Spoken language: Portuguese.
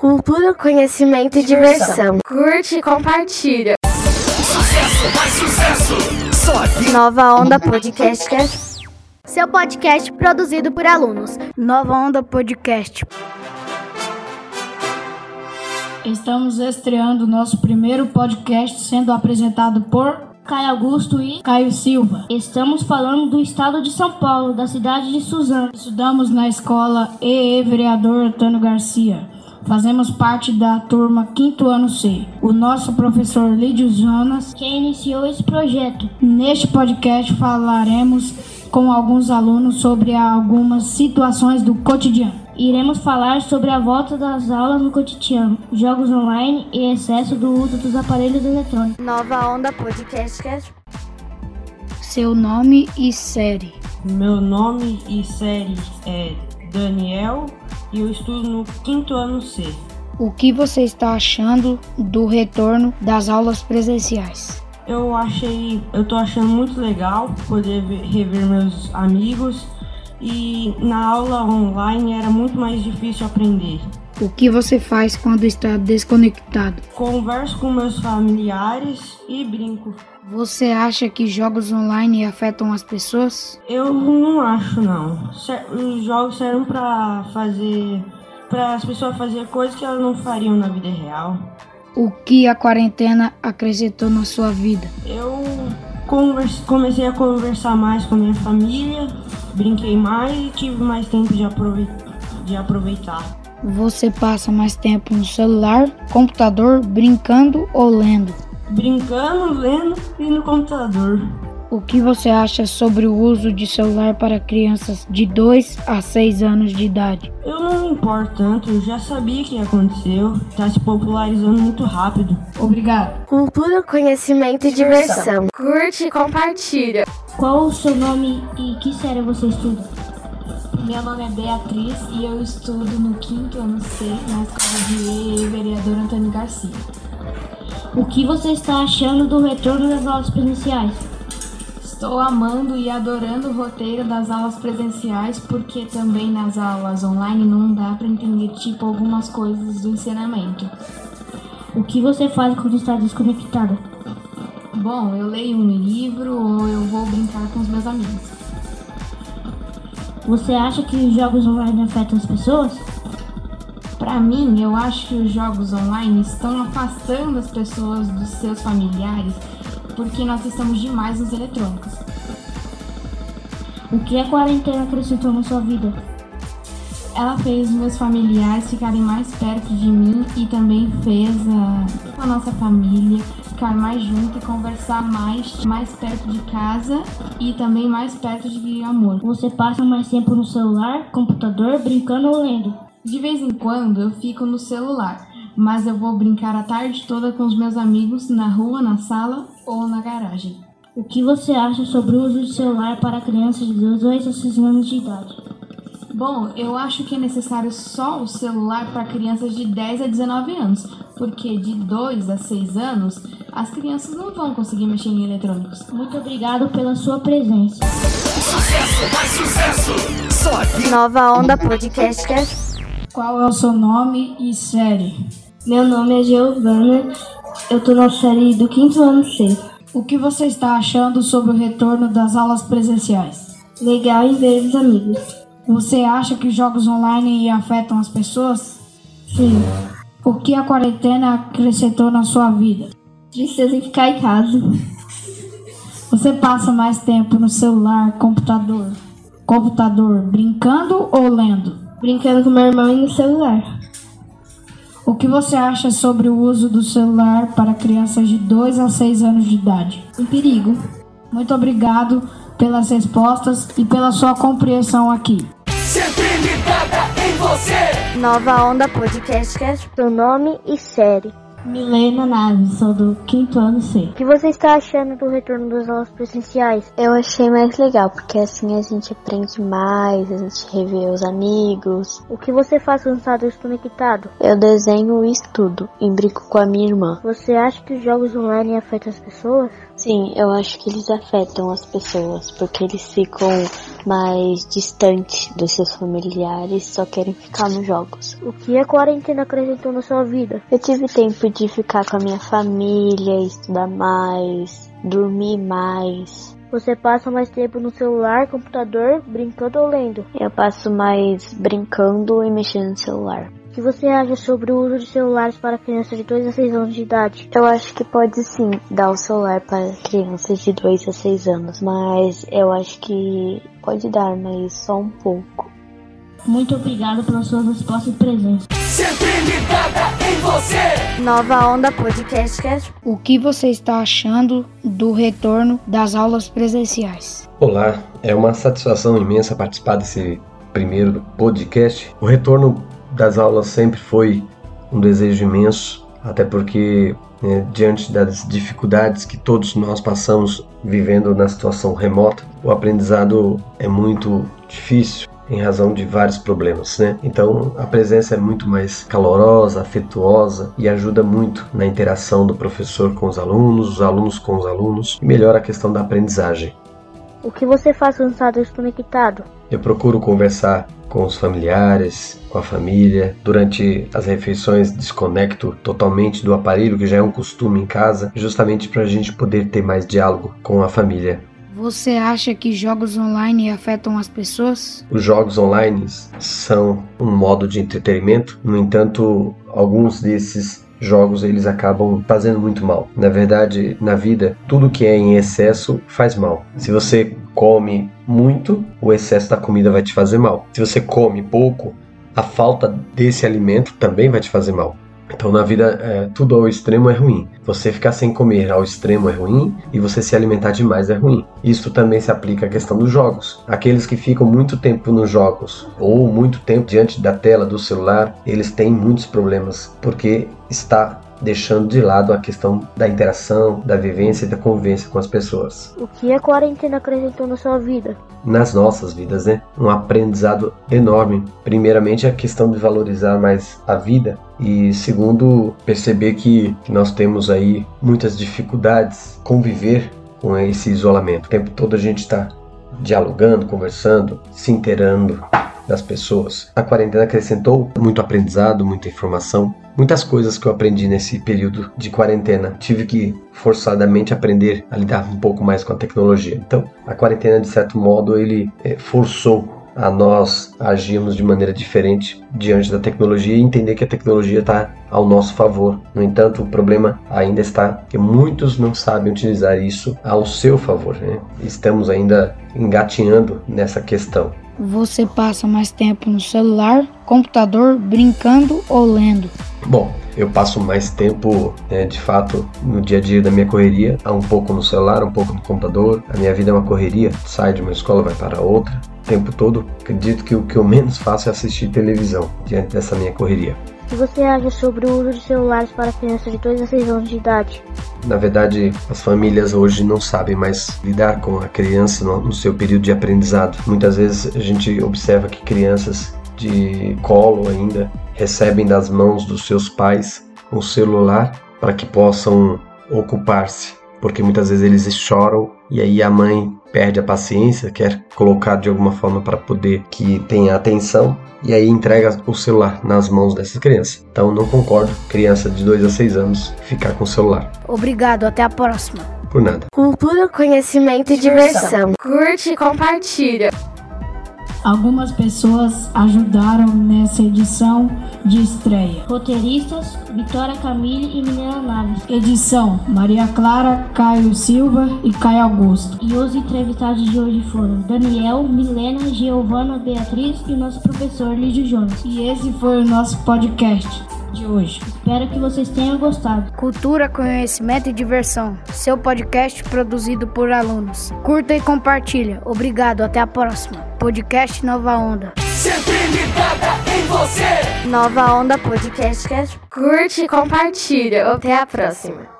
Cultura, conhecimento e diversão. Curte e compartilha. Sucesso, mais sucesso! Só aqui. Nova Onda Podcast. Seu podcast produzido por alunos. Nova Onda Podcast. Estamos estreando nosso primeiro podcast sendo apresentado por Caio Augusto e Caio Silva. estamos falando do estado de São Paulo, da cidade de Suzano. Estudamos na escola EE Vereador Antônio Garcia. Fazemos parte da turma quinto ano C. O nosso professor Lídio Jonas. Quem iniciou esse projeto? Neste podcast falaremos com alguns alunos sobre algumas situações do cotidiano. Iremos falar sobre a volta das aulas no cotidiano, jogos online e excesso do uso dos aparelhos eletrônicos. Nova Onda Podcast. Seu nome e série. Meu nome e série é Daniel e eu estudo no quinto ano C. O que você está achando do retorno das aulas presenciais? Eu achei, eu tô achando muito legal poder ver- rever meus amigos e na aula online era muito mais difícil aprender. O que você faz quando está desconectado? Converso com meus familiares e brinco. Você acha que jogos online afetam as pessoas? Eu não acho não. Os jogos servem para fazer para as pessoas fazer coisas que elas não fariam na vida real. O que a quarentena acrescentou na sua vida? Eu convers- comecei a conversar mais com a minha família, brinquei mais e tive mais tempo de, de aproveitar. Você passa mais tempo no celular, computador, brincando ou lendo? Brincando, lendo e no computador. O que você acha sobre o uso de celular para crianças de 2 a 6 anos de idade? Eu não me importo tanto, eu já sabia que aconteceu, tá se popularizando muito rápido. Obrigado. Cultura, conhecimento e diversão. Curte e compartilha. Qual o seu nome e que série você estuda? Meu nome é Beatriz e eu estudo no quinto ano C na escola de E Vereador Antônio Garcia. O que você está achando do retorno das aulas presenciais? Estou amando e adorando o roteiro das aulas presenciais porque também nas aulas online não dá para entender tipo algumas coisas do ensinamento. O que você faz quando está desconectada? Bom, eu leio um livro ou eu vou brincar com os meus amigos. Você acha que os jogos online afetam as pessoas? Para mim, eu acho que os jogos online estão afastando as pessoas dos seus familiares porque nós estamos demais nos eletrônicos. O que a quarentena acrescentou na sua vida? Ela fez meus familiares ficarem mais perto de mim e também fez a, a nossa família ficar mais junto e conversar mais, mais perto de casa e também mais perto de amor. Você passa mais tempo no celular, computador, brincando ou lendo? De vez em quando eu fico no celular, mas eu vou brincar a tarde toda com os meus amigos na rua, na sala ou na garagem. O que você acha sobre o uso de celular para crianças de 2 a 6 anos de idade? Bom, eu acho que é necessário só o celular para crianças de 10 a 19 anos, porque de 2 a 6 anos as crianças não vão conseguir mexer em eletrônicos. Muito obrigado pela sua presença. Sucesso, mais sucesso! Só aqui. Nova Onda Podcast. Qual é o seu nome e série? Meu nome é Giovana, eu tô na série do quinto ano C. O que você está achando sobre o retorno das aulas presenciais? Legal em ver os amigos. Você acha que jogos online afetam as pessoas? Sim, O que a quarentena acrescentou na sua vida? tristeza em ficar em casa. Você passa mais tempo no celular, computador, computador, brincando ou lendo? Brincando com meu irmão e no celular. O que você acha sobre o uso do celular para crianças de 2 a 6 anos de idade? Um perigo. Muito obrigado pelas respostas e pela sua compreensão aqui. Sempre ligada em você. Nova Onda Podcast. Seu nome e série. Milena Naves, sou do quinto ano C. O que você está achando do retorno das aulas presenciais? Eu achei mais legal, porque assim a gente aprende mais, a gente revê os amigos. O que você faz quando está desconectado? Eu desenho e estudo, e brinco com a minha irmã. Você acha que os jogos online afetam as pessoas? Sim, eu acho que eles afetam as pessoas, porque eles ficam mais distantes dos seus familiares, só querem ficar nos jogos. O que a quarentena acrescentou na sua vida? Eu tive tempo de ficar com a minha família, estudar mais, dormir mais. Você passa mais tempo no celular, computador, brincando ou lendo? Eu passo mais brincando e mexendo no celular. O que você acha sobre o uso de celulares para crianças de 2 a 6 anos de idade? Eu acho que pode sim dar o celular para crianças de 2 a 6 anos, mas eu acho que pode dar, mas só um pouco. Muito obrigado pelas suas respostas e presença. Sempre ligada em você. Nova Onda Podcast. O que você está achando do retorno das aulas presenciais? Olá, é uma satisfação imensa participar desse primeiro podcast. O retorno das aulas sempre foi um desejo imenso, até porque né, diante das dificuldades que todos nós passamos vivendo na situação remota, o aprendizado é muito difícil em razão de vários problemas, né? Então a presença é muito mais calorosa, afetuosa e ajuda muito na interação do professor com os alunos, os alunos com os alunos e melhora a questão da aprendizagem. O que você faz quando está desconectado? Eu procuro conversar com os familiares, com a família. Durante as refeições, desconecto totalmente do aparelho, que já é um costume em casa, justamente para a gente poder ter mais diálogo com a família. Você acha que jogos online afetam as pessoas? Os jogos online são um modo de entretenimento, no entanto, alguns desses jogos eles acabam fazendo muito mal. Na verdade, na vida, tudo que é em excesso faz mal. Se você come muito, o excesso da comida vai te fazer mal. Se você come pouco, a falta desse alimento também vai te fazer mal. Então, na vida, é, tudo ao extremo é ruim. Você ficar sem comer ao extremo é ruim e você se alimentar demais é ruim. Isso também se aplica à questão dos jogos. Aqueles que ficam muito tempo nos jogos ou muito tempo diante da tela do celular, eles têm muitos problemas porque está deixando de lado a questão da interação, da vivência e da convivência com as pessoas. O que a quarentena acrescentou na sua vida? Nas nossas vidas, né? Um aprendizado enorme. Primeiramente, a questão de valorizar mais a vida e segundo, perceber que, que nós temos aí muitas dificuldades conviver com esse isolamento. O tempo todo a gente está dialogando, conversando, se inteirando das pessoas. A quarentena acrescentou muito aprendizado, muita informação, muitas coisas que eu aprendi nesse período de quarentena. Tive que forçadamente aprender a lidar um pouco mais com a tecnologia. Então, a quarentena, de certo modo, ele é, forçou a nós agirmos de maneira diferente diante da tecnologia e entender que a tecnologia está ao nosso favor. No entanto, o problema ainda está que muitos não sabem utilizar isso ao seu favor. Né? Estamos ainda engatinhando nessa questão. Você passa mais tempo no celular, computador, brincando ou lendo? Bom, eu passo mais tempo, né, de fato, no dia a dia da minha correria, um pouco no celular, um pouco no computador. A minha vida é uma correria, sai de uma escola, vai para outra. O tempo todo, acredito que o que eu menos faço é assistir televisão diante dessa minha correria. Que você acha sobre o uso de celulares para crianças de 2 a 6 anos de idade? Na verdade, as famílias hoje não sabem mais lidar com a criança no seu período de aprendizado. Muitas vezes a gente observa que crianças de colo ainda recebem das mãos dos seus pais um celular para que possam ocupar-se, porque muitas vezes eles choram e aí a mãe perde a paciência, quer colocar de alguma forma para poder que tenha atenção e aí entrega o celular nas mãos dessas crianças. Então não concordo criança de 2 a 6 anos ficar com o celular. Obrigado, até a próxima. Por nada. Cultura, conhecimento e diversão. Curte e compartilha. Algumas pessoas ajudaram nessa edição de estreia. Roteiristas, Vitória Camille e Milena Naves. Edição: Maria Clara, Caio Silva e Caio Augusto. E os entrevistados de hoje foram Daniel, Milena, Giovana, Beatriz e nosso professor Lídio Jonas. E esse foi o nosso podcast de hoje. Espero que vocês tenham gostado. Cultura, conhecimento e diversão. Seu podcast produzido por alunos. Curta e compartilha. Obrigado, até a próxima. Podcast Nova Onda. sempre ligada em você. Nova Onda Podcast. Curte e compartilha. Até a próxima.